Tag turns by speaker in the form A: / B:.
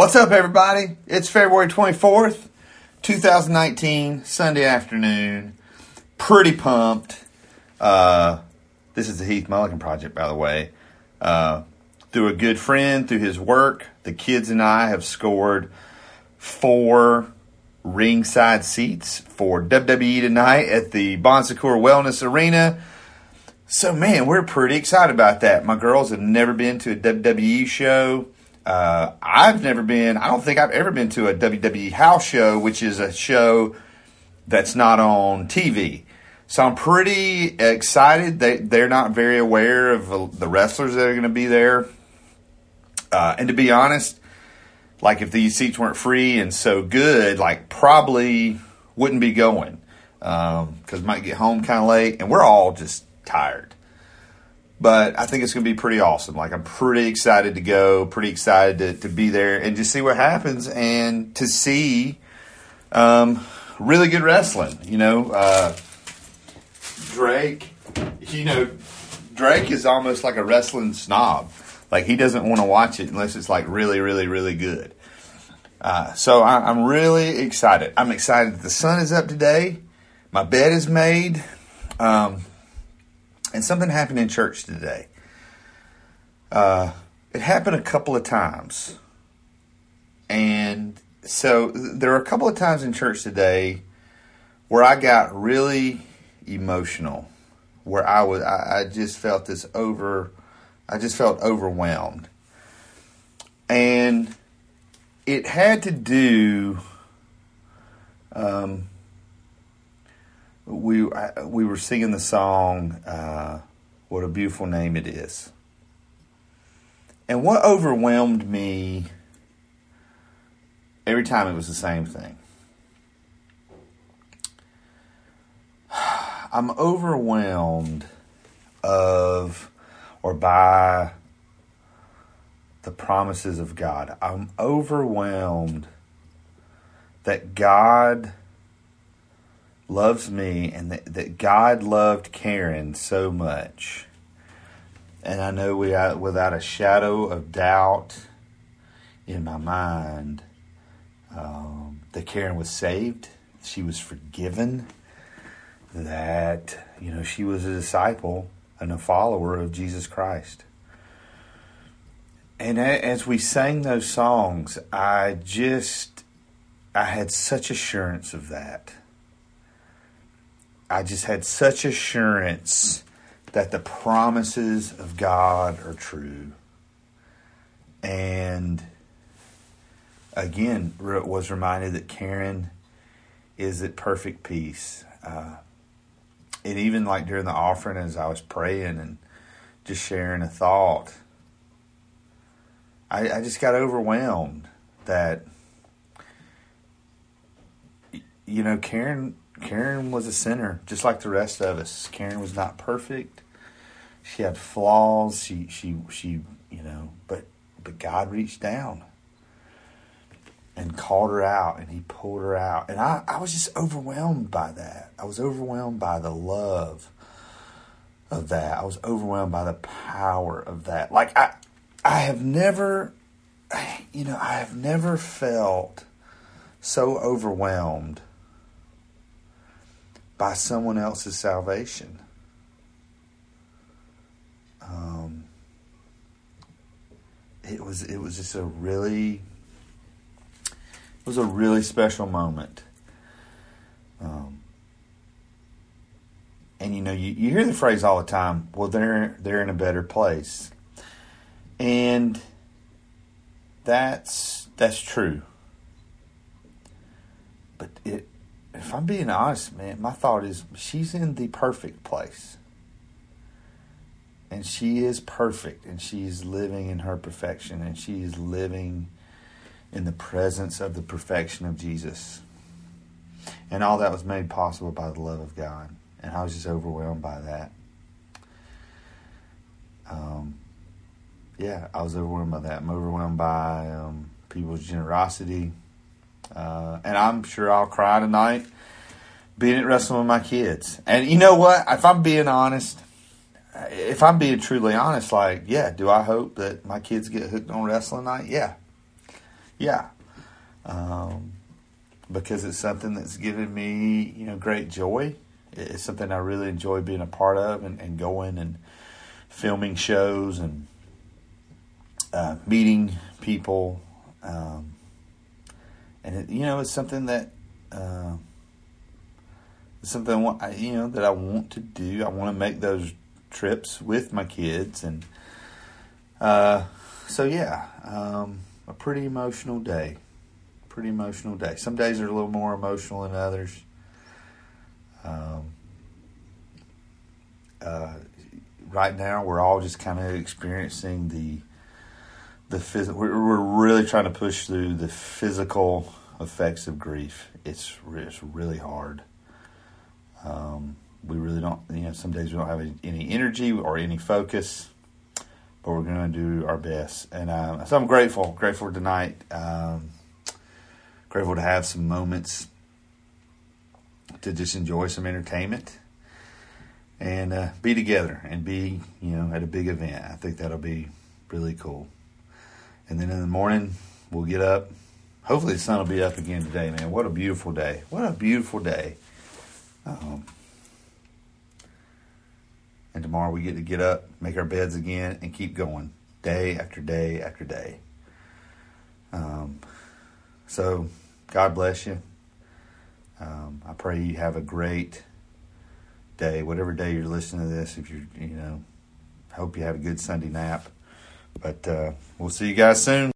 A: What's up, everybody? It's February 24th, 2019, Sunday afternoon. Pretty pumped. Uh, this is the Heath Mulligan Project, by the way. Uh, through a good friend, through his work, the kids and I have scored four ringside seats for WWE tonight at the Bon Secours Wellness Arena. So, man, we're pretty excited about that. My girls have never been to a WWE show. Uh, I've never been, I don't think I've ever been to a WWE house show, which is a show that's not on TV. So I'm pretty excited. They, they're not very aware of the wrestlers that are going to be there. Uh, and to be honest, like if these seats weren't free and so good, like probably wouldn't be going because um, might get home kind of late, and we're all just tired. But I think it's going to be pretty awesome. Like I'm pretty excited to go, pretty excited to, to be there and just see what happens and to see um, really good wrestling. You know, uh, Drake. You know, Drake is almost like a wrestling snob. Like he doesn't want to watch it unless it's like really, really, really good. Uh, so I, am really excited. I'm excited that the sun is up today. My bed is made. Um, and something happened in church today. Uh, it happened a couple of times. And so there were a couple of times in church today where I got really emotional, where I was, I, I just felt this over, I just felt overwhelmed. And it had to do, um, we we were singing the song uh, "What a Beautiful Name It Is," and what overwhelmed me every time it was the same thing. I'm overwhelmed of or by the promises of God. I'm overwhelmed that God loves me and that, that God loved Karen so much. And I know without, without a shadow of doubt in my mind um, that Karen was saved, she was forgiven, that, you know, she was a disciple and a follower of Jesus Christ. And as we sang those songs, I just, I had such assurance of that I just had such assurance that the promises of God are true. And again, was reminded that Karen is at perfect peace. Uh, and even like during the offering, as I was praying and just sharing a thought, I, I just got overwhelmed that, you know, Karen Karen was a sinner, just like the rest of us. Karen was not perfect. She had flaws. She she she you know, but but God reached down and called her out and he pulled her out. And I, I was just overwhelmed by that. I was overwhelmed by the love of that. I was overwhelmed by the power of that. Like I I have never you know, I have never felt so overwhelmed by someone else's salvation. Um, it was it was just a really it was a really special moment. Um, and you know you, you hear the phrase all the time well they're they're in a better place and that's that's true but it if I'm being honest, man, my thought is she's in the perfect place. And she is perfect and she is living in her perfection and she is living in the presence of the perfection of Jesus. And all that was made possible by the love of God. And I was just overwhelmed by that. Um, yeah, I was overwhelmed by that. I'm overwhelmed by um, people's generosity uh, and I'm sure I'll cry tonight being at wrestling with my kids. And you know what? If I'm being honest, if I'm being truly honest, like, yeah, do I hope that my kids get hooked on wrestling night? Yeah. Yeah. Um, because it's something that's given me, you know, great joy. It's something I really enjoy being a part of and, and going and filming shows and uh, meeting people. Um, and it, you know, it's something that uh, it's something I want, I, you know that I want to do. I want to make those trips with my kids, and uh, so yeah, um, a pretty emotional day. Pretty emotional day. Some days are a little more emotional than others. Um, uh, right now, we're all just kind of experiencing the the phys- we're, we're really trying to push through the physical effects of grief. It's it's really hard. Um, we really don't, you know, some days we don't have any energy or any focus, but we're going to do our best. And uh, so I'm grateful, grateful tonight, um, grateful to have some moments to just enjoy some entertainment and uh, be together and be, you know, at a big event. I think that'll be really cool. And then in the morning, we'll get up. Hopefully, the sun will be up again today, man. What a beautiful day. What a beautiful day. Um, and tomorrow we get to get up, make our beds again, and keep going day after day after day. Um, so, God bless you. Um, I pray you have a great day, whatever day you're listening to this. If you're, you know, hope you have a good Sunday nap. But uh, we'll see you guys soon.